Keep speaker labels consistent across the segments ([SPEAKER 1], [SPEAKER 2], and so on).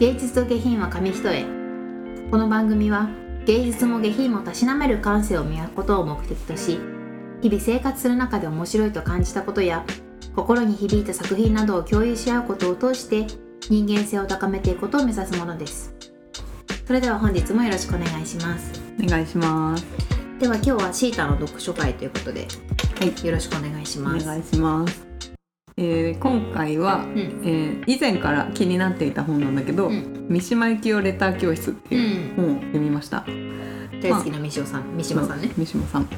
[SPEAKER 1] 芸術と下品は紙一重。この番組は芸術も下品もたしなめる感性を磨くことを目的とし日々生活する中で面白いと感じたことや心に響いた作品などを共有し合うことを通して人間性を高めていくことを目指すものです。それでは本日もよろしくお願いします。
[SPEAKER 2] お願いします。
[SPEAKER 1] では今日はシータの読書会ということで
[SPEAKER 2] はい。
[SPEAKER 1] よろしくお願いし
[SPEAKER 2] お
[SPEAKER 1] ます。
[SPEAKER 2] 願いしますえー今回は、
[SPEAKER 1] ん。
[SPEAKER 2] えー以前から気になっていた本なんだけど、
[SPEAKER 1] うん。
[SPEAKER 2] 三島由紀夫レター教室って
[SPEAKER 1] う
[SPEAKER 2] いうん。本を読みました、
[SPEAKER 1] 大好きな三島さん。三島さんね。
[SPEAKER 2] 三島さん、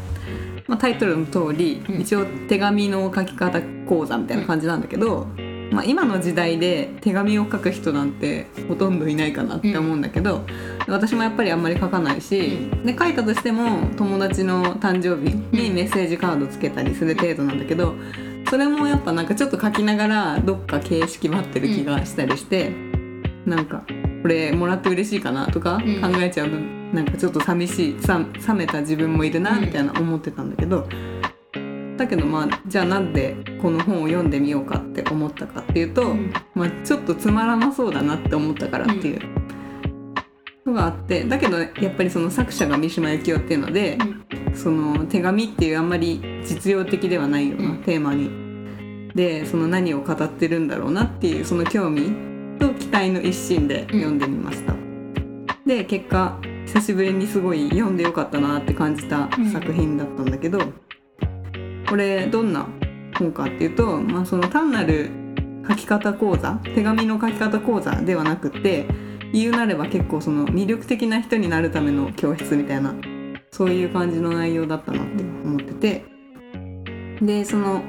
[SPEAKER 2] まあ、タイトルの通り、
[SPEAKER 1] うん。
[SPEAKER 2] 一応手紙の書き方講座みたいな感じなんだけど、まあ、今の時代で手紙を書く人なんてほとんどいないかなって思うんだけど、私もやっぱりあんまり書かないし、
[SPEAKER 1] う
[SPEAKER 2] で書いたとしても友達の誕生日にメッセージカードつけたりする程度なんだけどそれもやっぱなんかちょっと書きながらどっか形式待ってる気がしたりして、なんかこれもらって嬉しいかなとか
[SPEAKER 1] うん。
[SPEAKER 2] 考えちゃうとなんかちょっと寂しいさ冷めた自分もいるなみたいな思ってたんだけど、だけどまあじゃあなんでこの本を読んでみようかって思ったかっていうと、
[SPEAKER 1] うん。
[SPEAKER 2] まあ、ちょっとつまらなそうだなって思ったからっていう。のがあってだけどやっぱりその作者が三島由紀夫っていうので、その手紙っていうあんまり実用的ではないような
[SPEAKER 1] うん
[SPEAKER 2] テーマに、でその何を語ってるんだろうなっていうその興味と期待の一心で読んでみました。で結果久しぶりにすごい読んでよかったなって感じた
[SPEAKER 1] うん。
[SPEAKER 2] 作品だったんだけど、これどんな本かっていうと、まあ、その単なる書き方講座手紙の書き方講座ではなくて言うなれば結構その魅力的な人になるための教室みたいなそういう感じの内容だったなって思ってて。でその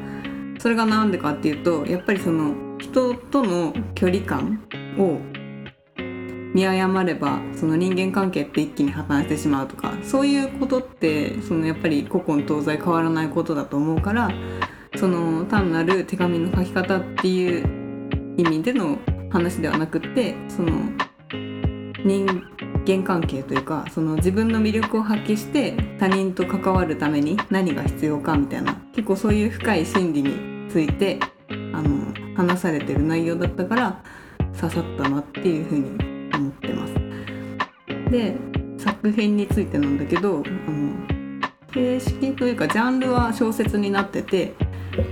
[SPEAKER 2] それが何でかっていうとやっぱりその人との距離感を見誤ればその人間関係って一気に破綻してしまうとかそういうことってそのやっぱり古今東西変わらないことだと思うからその単なる手紙の書き方っていう意味での話ではなくってその人間関係というかその自分の魅力を発揮して他人と関わるために何が必要かみたいな結構そういう深い心理についてあの話されてる内容だったから刺さったなっていうふうに思ってます。で作品についてなんだけどあの形式というかジャンルは小説になってて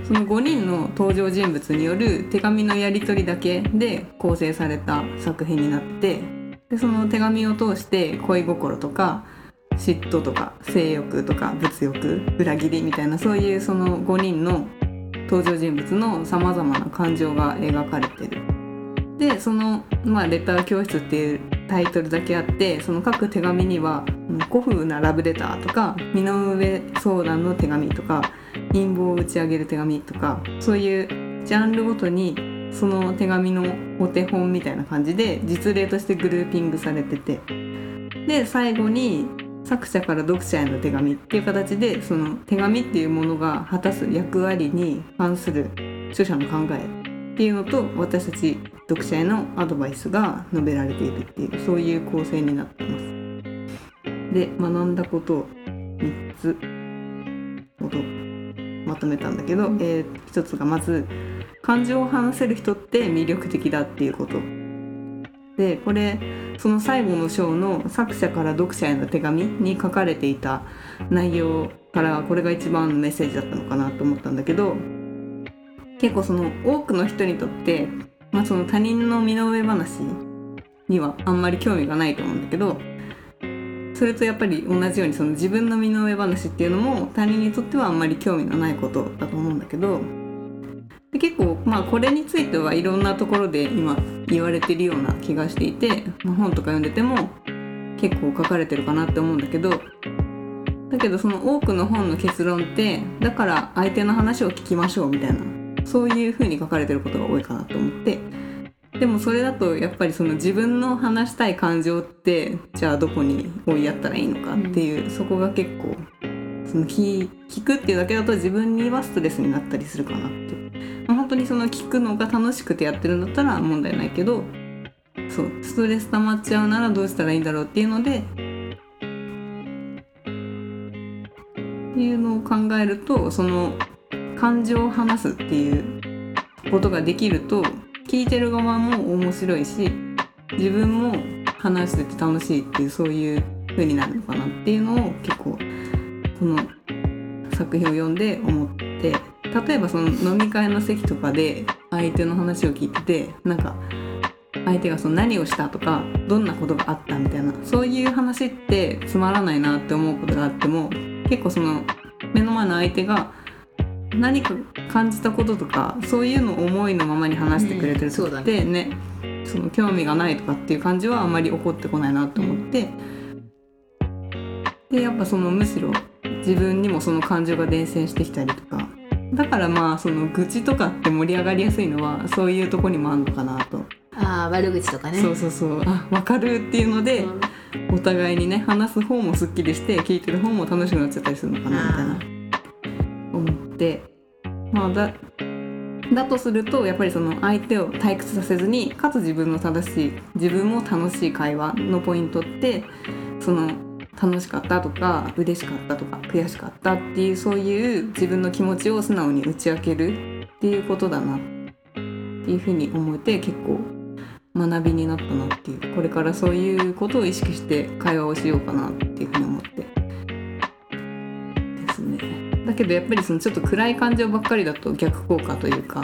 [SPEAKER 2] その5人の登場人物による手紙のやり取りだけで構成された作品になってでその手紙を通して恋心とか嫉妬とか性欲とか物欲裏切りみたいなそういうその5人の登場人物のさまざまな感情が描かれてる。でその、まあ、レター教室っていうタイトルだけあってその各手紙にはうん古風なラブレターとか身の上相談の手紙とか陰謀を打ち上げる手紙とかそういうジャンルごとにその手紙のお手本みたいな感じで実例としてグルーピングされててで最後に作者から読者への手紙っていう形でその手紙っていうものが果たす役割に関する著者の考えっていうのと私たち読者へのアドバイスが述べられているっていうそういう構成になってます。で学んだことを3つほどまとめたんだけど、
[SPEAKER 1] うん
[SPEAKER 2] えー一つがまず感情を話せる人って魅力的だっていうこと。でこれその最後の章の作者から読者への手紙に書かれていた内容からこれが一番のメッセージだったのかなと思ったんだけど結構その多くの人にとって、まあ、その他人の身の上話にはあんまり興味がないと思うんだけどそれとやっぱり同じようにその自分の身の上話っていうのも他人にとってはあんまり興味のないことだと思うんだけどで結構まあこれについてはいろんなところで今言われてるような気がしていて、まあ本とか読んでても結構書かれてるかなって思うんだけどだけどその多くの本の結論ってだから相手の話を聞きましょうみたいなそういう風に書かれてることが多いかなと思ってでもそれだとやっぱりその自分の話したい感情ってじゃあどこに追いやったらいいのかっていう、そこが結構その聞くっていうだけだと自分にはストレスになったりするかなって、本当にその聞くのが楽しくてやってるんだったら問題ないけどそうストレス溜まっちゃうならどうしたらいいんだろうっていうのでっていうのを考えるとその感情を話すっていうことができると聞いてる側も面白いし自分も話してて楽しいっていうそういう風になるのかなっていうのを結構この作品を読んで思って例えばその飲み会の席とかで相手の話を聞いててなんか相手がその何をしたとかどんなことがあったみたいなそういう話ってつまらないなって思うことがあっても結構その目の前の相手が何か感じたこととかそういうのを思いのままに話してくれてる時ってね,、その興味がないとかっていう感じはあんまり起こってこないなと思って。でやっぱそのむしろ自分にもその感情が伝染してきたりとかだからまあその愚痴とかって盛り上がりやすいのはそういうとこにもあるのかなと。
[SPEAKER 1] ああ悪口とかね。
[SPEAKER 2] そうそうそう。あ分かるっていうので、お互いにね話す方もすっきりして聞いてる方も楽しくなっちゃったりするのかなみたいな。思って。まあだだとするとやっぱりその相手を退屈させずにかつ自分の正しい自分も楽しい会話のポイントってその楽しかったとか嬉しかったとか悔しかったっていうそういう自分の気持ちを素直に打ち明けるっていうことだなっていうふうに思えて結構学びになったなっていうこれからそういうことを意識して会話をしようかなっていうふうに思ってですね。だけどやっぱりそのちょっと暗い感情ばっかりだと逆効果というか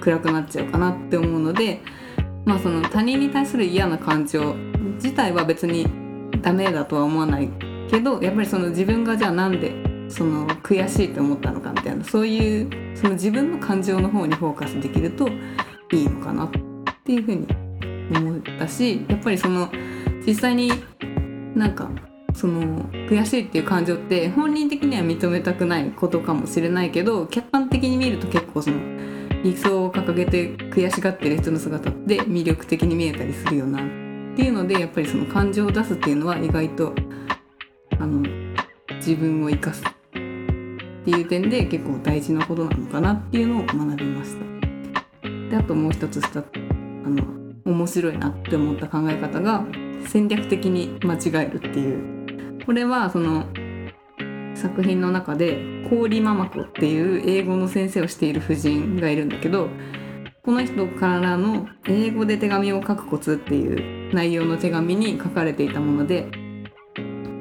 [SPEAKER 2] 暗くなっちゃうかなって思うのでまあその他人に対する嫌な感情自体は別にダメだとは思わないけどやっぱりその自分がじゃあなんでその悔しいと思ったのかみたいなそういうその自分の感情の方にフォーカスできるといいのかなっていうふうに思ったしやっぱりその実際になんかその悔しいっていう感情って本人的には認めたくないことかもしれないけど客観的に見ると結構その理想を掲げて悔しがってる人の姿って魅力的に見えたりするよなっていうのでやっぱりその感情を出すっていうのは意外とあの自分を生かすっていう点で結構大事なことなのかなっていうのを学びました。であともう一つしたあの面白いなって思った考え方が戦略的に間違えるっていうこれはその作品の中で氷ママ子っていう英語の先生をしている婦人がいるんだけどこの人からの英語で手紙を書くコツっていう内容の手紙に書かれていたもので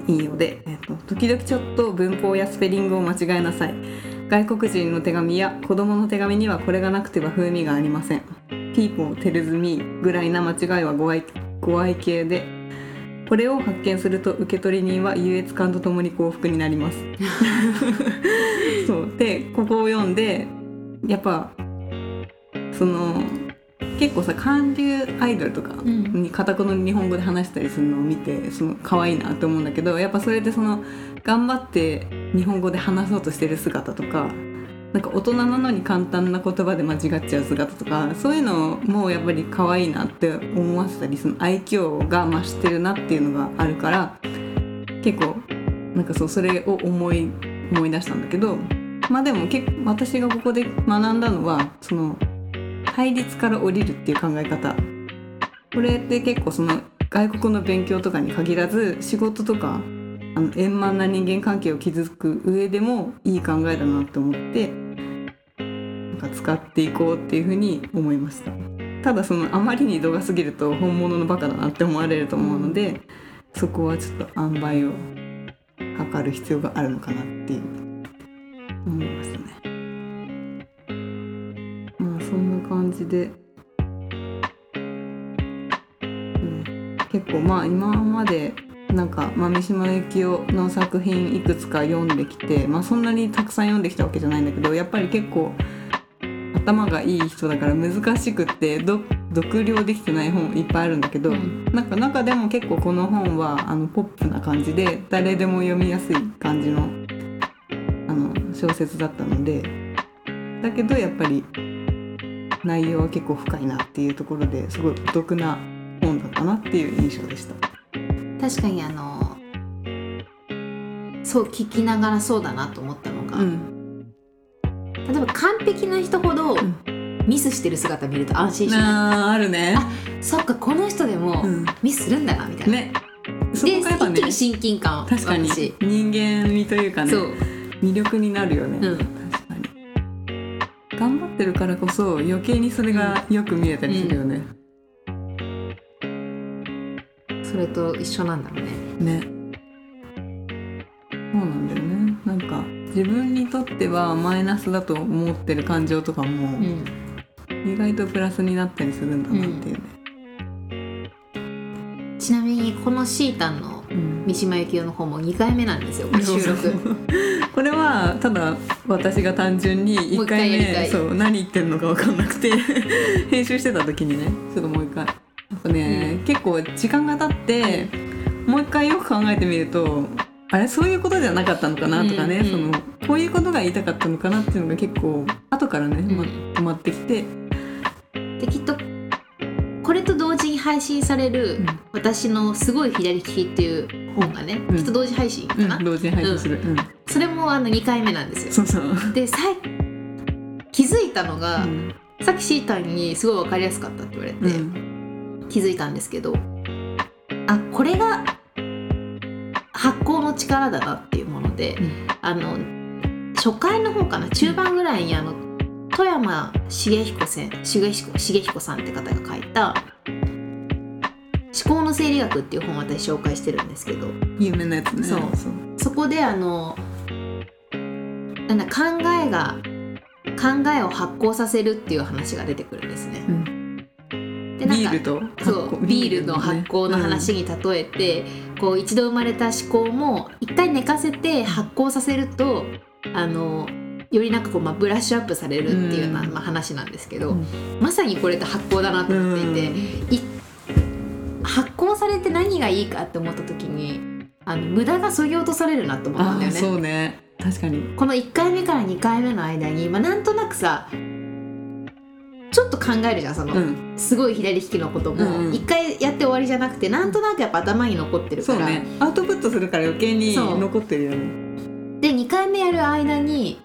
[SPEAKER 2] 引用で、えっと、時々ちょっと文法やスペリングを間違えなさい。外国人の手紙や子供の手紙にはこれがなくては風味がありません。People tells me ぐらいな間違いはご愛ご愛敬でこれを発見すると受取人は優越感とともに幸福になります。そう。でここを読んでやっぱその結構さ韓流アイドルとか
[SPEAKER 1] うん。
[SPEAKER 2] に片言の日本語で話したりするのを見てその可愛いなって思うんだけどやっぱそれでその頑張って日本語で話そうとしてる姿とかなんか大人なのに簡単な言葉で間違っちゃう姿とかそういうのもやっぱり可愛いなって思わせたりその愛嬌が増してるなっていうのがあるから結構なんかそうそれを思い思い出したんだけどまあでも結構私がここで学んだのはその対立から降りるっていう考え方。これって結構その外国の勉強とかに限らず仕事とかあの円満な人間関係を築く上でもいい考えだなって思ってなんか使っていこうっていうふうに思いました。ただそのあまりに度が過ぎると本物のバカだなって思われると思うのでそこはちょっと塩梅を測る必要があるのかなっていう。思いましじで、うん、結構まあ今までなんか豆島幸男の作品いくつか読んできて、まあ、そんなにたくさん読んできたわけじゃないんだけどやっぱり結構頭がいい人だから難しくってど読了できてない本いっぱいあるんだけど、
[SPEAKER 1] うん。
[SPEAKER 2] なんか中でも結構この本はあのポップな感じで誰でも読みやすい感じのあの小説だったのでだけどやっぱり内容は結構深いなっていうところですごいお得な本だったなっていう印象でした。
[SPEAKER 1] 確かにあのそう聞きながらそうだなと思ったのが、
[SPEAKER 2] うん、
[SPEAKER 1] 例えば完璧な人ほど
[SPEAKER 2] ん。
[SPEAKER 1] ミスしてる姿見ると安心しない、
[SPEAKER 2] あーあるね。
[SPEAKER 1] そっかこの人でも
[SPEAKER 2] うん。
[SPEAKER 1] ミスするんだなみたいな、
[SPEAKER 2] ね。そ
[SPEAKER 1] で
[SPEAKER 2] こがやっぱね
[SPEAKER 1] 親近感を
[SPEAKER 2] 確かに。人間味というかね魅力になるよね、
[SPEAKER 1] うん、
[SPEAKER 2] 頑張ってるからこそ余計にそれがよく見えたりするよね、
[SPEAKER 1] それと一緒なんだろうね。
[SPEAKER 2] ね。そうなんだよね。なんか自分にとってはマイナスだと思ってる感情とかも
[SPEAKER 1] うん。
[SPEAKER 2] 意外とプラスになったりするんだなっていうね、
[SPEAKER 1] ちなみにこのシータンの
[SPEAKER 2] うん。
[SPEAKER 1] 三島由紀夫の方も2回目なんですよ収録
[SPEAKER 2] だ私が単純に1
[SPEAKER 1] もう一回
[SPEAKER 2] 目そう何言ってんのか分かんなくて 編集してた時にねちょっともう一回。やっぱね、結構時間が経ってもう一回よく考えてみるとあれそういうことじゃなかったのかなとかね、
[SPEAKER 1] うんうん
[SPEAKER 2] そのこういうことが言いたかったのかなっていうのが結構後からね、ま
[SPEAKER 1] うん。
[SPEAKER 2] 止まってきて、
[SPEAKER 1] できっと配信される
[SPEAKER 2] うん「
[SPEAKER 1] 私のすごい左利き」っていう本がね、
[SPEAKER 2] うん。
[SPEAKER 1] きっと同時配信かな、
[SPEAKER 2] うん同時に配信する、うん。
[SPEAKER 1] それもあの2回目なんですよ。
[SPEAKER 2] そうそう、
[SPEAKER 1] でさい気づいたのが、
[SPEAKER 2] うん。
[SPEAKER 1] さっきシータンにすごい分かりやすかったって言われて、
[SPEAKER 2] うん。
[SPEAKER 1] 気づいたんですけどあこれが発酵の力だなっていうもので、
[SPEAKER 2] うん。
[SPEAKER 1] あの初回の方かな？中盤ぐらいにあの富山茂彦さん茂彦さんって方が書いた「思考の生理学」っていう本を私紹介してるんですけど。
[SPEAKER 2] 有名なやつね。
[SPEAKER 1] そう。そこであのなんだ考えが考えを発酵させるっていう話が出てくるんですね。でなんか
[SPEAKER 2] ビールと発
[SPEAKER 1] そう
[SPEAKER 2] 酵
[SPEAKER 1] ビールの発酵の話に例えて、こう一度生まれた思考も一回寝かせて発酵させるとあのよりなんかこう、まあ、ブラッシュアップされるっていうような、
[SPEAKER 2] うん。
[SPEAKER 1] まあ、話なんですけど、
[SPEAKER 2] うん。
[SPEAKER 1] まさにこれって発酵だなと思っていて、い発酵されて何がいいかって思った時にあの無駄がそぎ落とされるなと思ったんだよね。
[SPEAKER 2] そうね。確かに。
[SPEAKER 1] この1回目から2回目の間に、まあ、なんとなくさちょっと考えるじゃんその、
[SPEAKER 2] うん。
[SPEAKER 1] すごい左利きのこと
[SPEAKER 2] うん
[SPEAKER 1] も
[SPEAKER 2] うん。
[SPEAKER 1] 一回やって終わりじゃなくてなんとなくやっぱ頭に残ってるから、
[SPEAKER 2] そうね。アウトプットするから余計に残ってるよね。
[SPEAKER 1] で2回目やる間に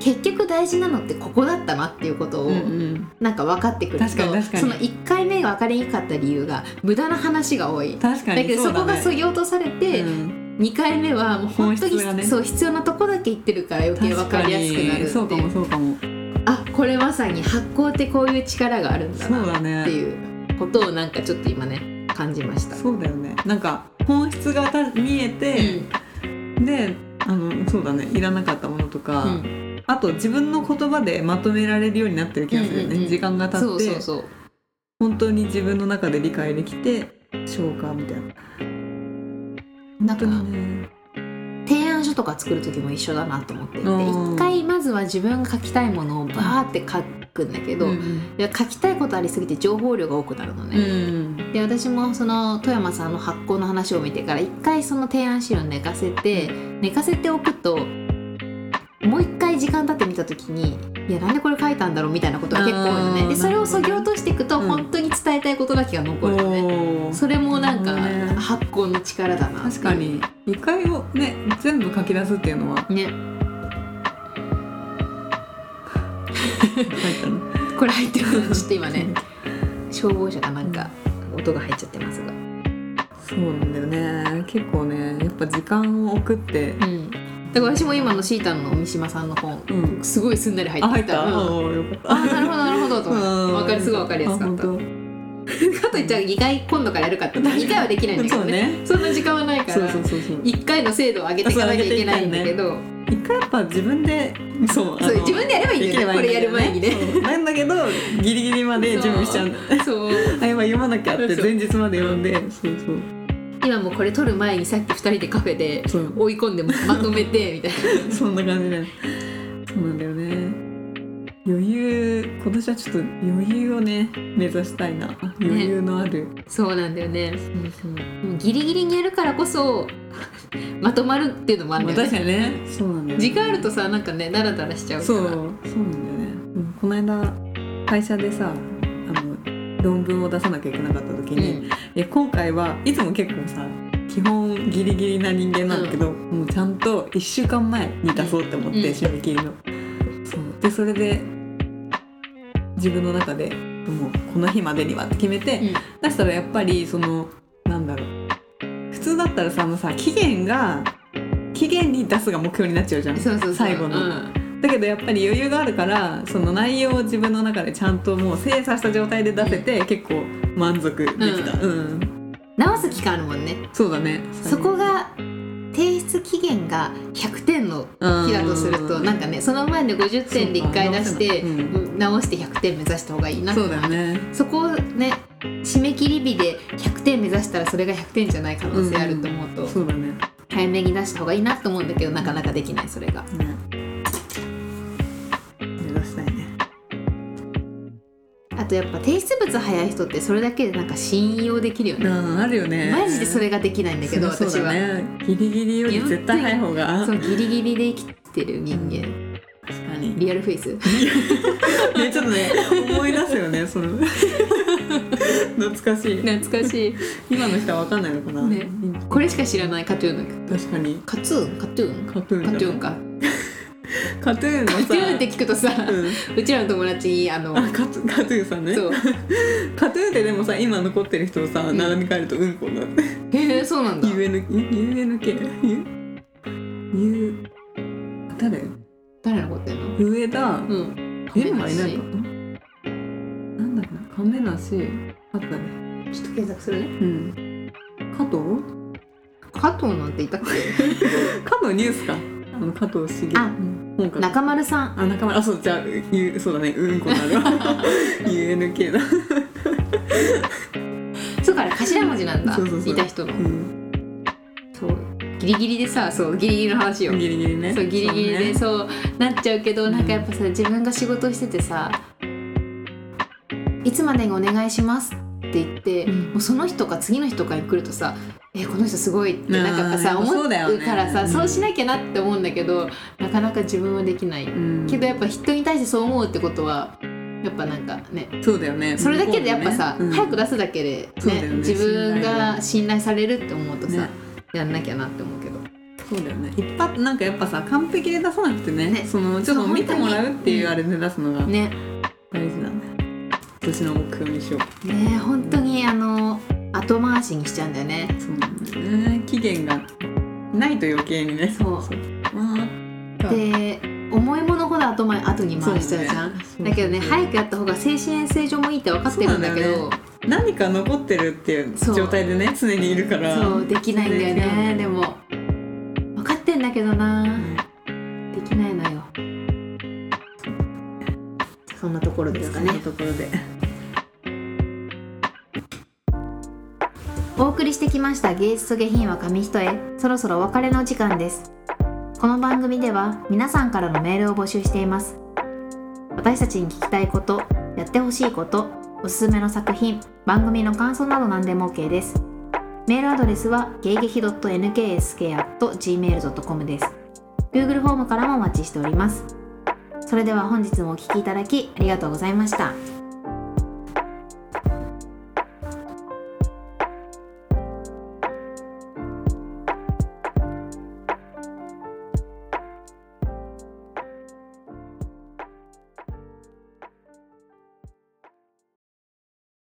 [SPEAKER 1] 結局大事なのってここだったなっていうことを
[SPEAKER 2] うんうん。
[SPEAKER 1] なんか分かってくると、
[SPEAKER 2] 確かに確かに。
[SPEAKER 1] その1回目が分かりにくかった理由が無駄な話が多い。
[SPEAKER 2] 確か
[SPEAKER 1] だけどそこが
[SPEAKER 2] ね。
[SPEAKER 1] そぎ落とされて、
[SPEAKER 2] うん。
[SPEAKER 1] 2回目はもう本当に、
[SPEAKER 2] ね。
[SPEAKER 1] そう必要なとこだけ言ってるから余計分かりやすくなる
[SPEAKER 2] そうかもそうかも。
[SPEAKER 1] あこれまさに発酵ってこういう力があるんだな
[SPEAKER 2] だね
[SPEAKER 1] っていうことをなんかちょっと今ね感じました。
[SPEAKER 2] そうだよね。なんか本質がた見えて、であのそうだね。いらなかったものとか、
[SPEAKER 1] うん
[SPEAKER 2] あと自分の言葉でまとめられるようになってる気がするよね、
[SPEAKER 1] うんうんうん。
[SPEAKER 2] 時間が経って本当に自分の中で理解できて消化みたいな。
[SPEAKER 1] なんか提案書とか作る時も一緒だなと思っていて
[SPEAKER 2] うん。
[SPEAKER 1] 一回まずは自分が書きたいものをバーって書くんだけど、
[SPEAKER 2] うん
[SPEAKER 1] いや書きたいことありすぎて情報量が多くなるの
[SPEAKER 2] う
[SPEAKER 1] ね。
[SPEAKER 2] ん
[SPEAKER 1] で私もその富山さんの発酵の話を見てから一回その提案資料寝かせて寝かせておくともう一回時間経ってみた時にいやなんでこれ書いたんだろうみたいなことが結構
[SPEAKER 2] あー
[SPEAKER 1] ねでそれをそぎ落としていくと
[SPEAKER 2] うん
[SPEAKER 1] 本当に伝えたいことだけが残るのね、それもなんか
[SPEAKER 2] ね
[SPEAKER 1] 発酵の力だな
[SPEAKER 2] 確かに。一回をね全部書き出すっていうのは。
[SPEAKER 1] ね。これ入ってるのちょっと今ね消防車がなんか音が入っちゃってますが。
[SPEAKER 2] そうなんだよね。結構ねやっぱ時間を送って
[SPEAKER 1] うんだから私も今のシータンの三島さんの本
[SPEAKER 2] うん。
[SPEAKER 1] すごいすんなり入
[SPEAKER 2] あ
[SPEAKER 1] ってきた。うん。
[SPEAKER 2] よかった。
[SPEAKER 1] あなるほどなるほどと。思ってわかるすごいわかりやすかった。かといっちゃ2回今度からやるかって2回はできないんだけどね。そんな時間はないか
[SPEAKER 2] そうそうそうそう。
[SPEAKER 1] 1回の精度を上げていかなきゃいけないんだけど。
[SPEAKER 2] 一回やっぱ自分でそうあの
[SPEAKER 1] そう自分でやればいいんだよね。これやる前にね。
[SPEAKER 2] そう。なんだけどギリギリまで準備しちゃう
[SPEAKER 1] そう。
[SPEAKER 2] あ今読まなきゃって
[SPEAKER 1] そう。
[SPEAKER 2] 前日まで読んで。そうそう
[SPEAKER 1] 今もこれ撮る前にさっき2人でカフェで追い込んでまとめてみたいな。
[SPEAKER 2] そんな感じで。そうなんだよね。余裕。今年はちょっと余裕をね目指したいな。余裕のある、
[SPEAKER 1] そうなんだよね。
[SPEAKER 2] そうそう。
[SPEAKER 1] ギリギリにやるからこそ まとまるっていうのもあるん
[SPEAKER 2] まあ
[SPEAKER 1] だよね。
[SPEAKER 2] 確かにね。そうなんだよね。
[SPEAKER 1] 時間あるとさなんかねダラダラしちゃうから。
[SPEAKER 2] そう。そうなんだよね、うんこの間会社でさあの論文を出さなきゃいけなかった時に、いや今回はいつも結構さ基本ギリギリな人間なんだけど、もうちゃんと1週間前に出そうって思って、
[SPEAKER 1] うん。
[SPEAKER 2] 締め切りの。そう。でそれで自分の中でもうこの日までにはって決めて、
[SPEAKER 1] うん。
[SPEAKER 2] 出したらやっぱりそのなんだろう。普通だったらささ期限が期限に出すが目標になっちゃうじゃん。最後の。
[SPEAKER 1] うん
[SPEAKER 2] だけどやっぱり余裕があるからその内容を自分の中でちゃんともう精査した状態で出せて、結構満足できた、うん。
[SPEAKER 1] 直す期間あるもんね。
[SPEAKER 2] そうだね。
[SPEAKER 1] そこが提出期限が100点の日だとするとなんかねその前で50点で1回出して直して100点目指した方がいいな
[SPEAKER 2] そうだよね。
[SPEAKER 1] そこをね締め切り日で100点目指したらそれが100点じゃない可能性あると思うと、
[SPEAKER 2] そうだね。
[SPEAKER 1] 早めに出した方がいいなと思うんだけどなかなかできないそれが。
[SPEAKER 2] ね。目
[SPEAKER 1] とやっぱ提出物早い人ってそれだけでなんか信用できるよね。
[SPEAKER 2] ああるよね。
[SPEAKER 1] マジでそれができないんだけど
[SPEAKER 2] そう
[SPEAKER 1] 私は。
[SPEAKER 2] ギリギリより絶対早い方が。
[SPEAKER 1] そうギリギリで生きてる人間。
[SPEAKER 2] 確かに。
[SPEAKER 1] リアルフェイス。
[SPEAKER 2] ねちょっとね思い出すよねその。懐かしい。
[SPEAKER 1] 懐かしい。
[SPEAKER 2] 今の人は分かんないのかな、
[SPEAKER 1] ね。これしか知らないカトゥーンの
[SPEAKER 2] 確かに。
[SPEAKER 1] カツーン？カトゥーン？
[SPEAKER 2] カトゥーン
[SPEAKER 1] か
[SPEAKER 2] カトゥーンのさ。
[SPEAKER 1] カトゥーンって聞くとさ、
[SPEAKER 2] う
[SPEAKER 1] ちらの友達にあの
[SPEAKER 2] あカトカトゥーンさんね。
[SPEAKER 1] そう。
[SPEAKER 2] カトゥーンってでもさ今残ってる人をさ
[SPEAKER 1] ん。
[SPEAKER 2] 並び替えるとうんこになって。
[SPEAKER 1] へえそうなんだ。
[SPEAKER 2] UNK 誰？
[SPEAKER 1] 誰残ってんの？
[SPEAKER 2] 上田。
[SPEAKER 1] うん。
[SPEAKER 2] え
[SPEAKER 1] 亀梨。
[SPEAKER 2] 今いないかなんだっけな？亀梨。あったね。
[SPEAKER 1] ちょっと検索するね。
[SPEAKER 2] うん。加藤？
[SPEAKER 1] 加藤なんていたっけ？
[SPEAKER 2] 加藤ニュースか。あの加藤茂。
[SPEAKER 1] あ
[SPEAKER 2] 本か
[SPEAKER 1] 中丸さん。
[SPEAKER 2] あ仲間あそうじゃあゆそうだね。うんこなるわ UNK だ。
[SPEAKER 1] そうかあれ頭文字なんだ。
[SPEAKER 2] そうそうそう。
[SPEAKER 1] いた人の。
[SPEAKER 2] うん。
[SPEAKER 1] そう。ギリギリでさそうギリギリの話よ。
[SPEAKER 2] ギリギリね。
[SPEAKER 1] そうギリギリで
[SPEAKER 2] そう
[SPEAKER 1] なっちゃうけどなんかやっぱさ自分が仕事しててさいつまでにお願いしますって言って、
[SPEAKER 2] うん。
[SPEAKER 1] もうその日とか次の日とかに来るとさえこの人すごいってなんかさ思
[SPEAKER 2] そう
[SPEAKER 1] からさ
[SPEAKER 2] うん。
[SPEAKER 1] そうしなきゃなって思うんだけどなかなか自分はできない、
[SPEAKER 2] うん。
[SPEAKER 1] けどやっぱ人に対してそう思うってことはやっぱなんかね
[SPEAKER 2] そうだよね。
[SPEAKER 1] それだけでやっぱさ、
[SPEAKER 2] うん。
[SPEAKER 1] 早く出すだけで、ね
[SPEAKER 2] ね。
[SPEAKER 1] 自分が信頼されるって思うとさ、
[SPEAKER 2] ね。
[SPEAKER 1] やんなきゃなって思うけど。
[SPEAKER 2] そうだよね。一発なんかやっぱさ完璧で出さなくてね
[SPEAKER 1] ね。
[SPEAKER 2] そのちょっと見てもらうっていうあれで出すのが
[SPEAKER 1] ね。
[SPEAKER 2] 大事なんだよ今年の目標にしよう
[SPEAKER 1] ね本当にあの後回しにしちゃうんだよね。
[SPEAKER 2] そうなんだよね。期限がないと余計にね。
[SPEAKER 1] そう。
[SPEAKER 2] あ
[SPEAKER 1] で重いものほど後前後に回しちゃうじゃん、
[SPEAKER 2] そう
[SPEAKER 1] だけどね早くやった方が精神衛生上もいいって分かってるんだけど。
[SPEAKER 2] 何か残ってるっていう状態でね常にいるから。
[SPEAKER 1] そうできないんだよね。でも分かってんだけどな。
[SPEAKER 2] うん。
[SPEAKER 1] できないのよ。そんなところですかね。
[SPEAKER 2] そんなところで
[SPEAKER 1] 送りしてきました芸術と下品は紙一重。そろそろお別れの時間です。この番組では皆さんからのメールを募集しています。私たちに聞きたいことやってほしいことおすすめの作品番組の感想など何でも OK です。メールアドレスは芸劇 .nksk.gmail.com です。Google フォームからもお待ちしております。それでは本日もお聴きいただきありがとうございました。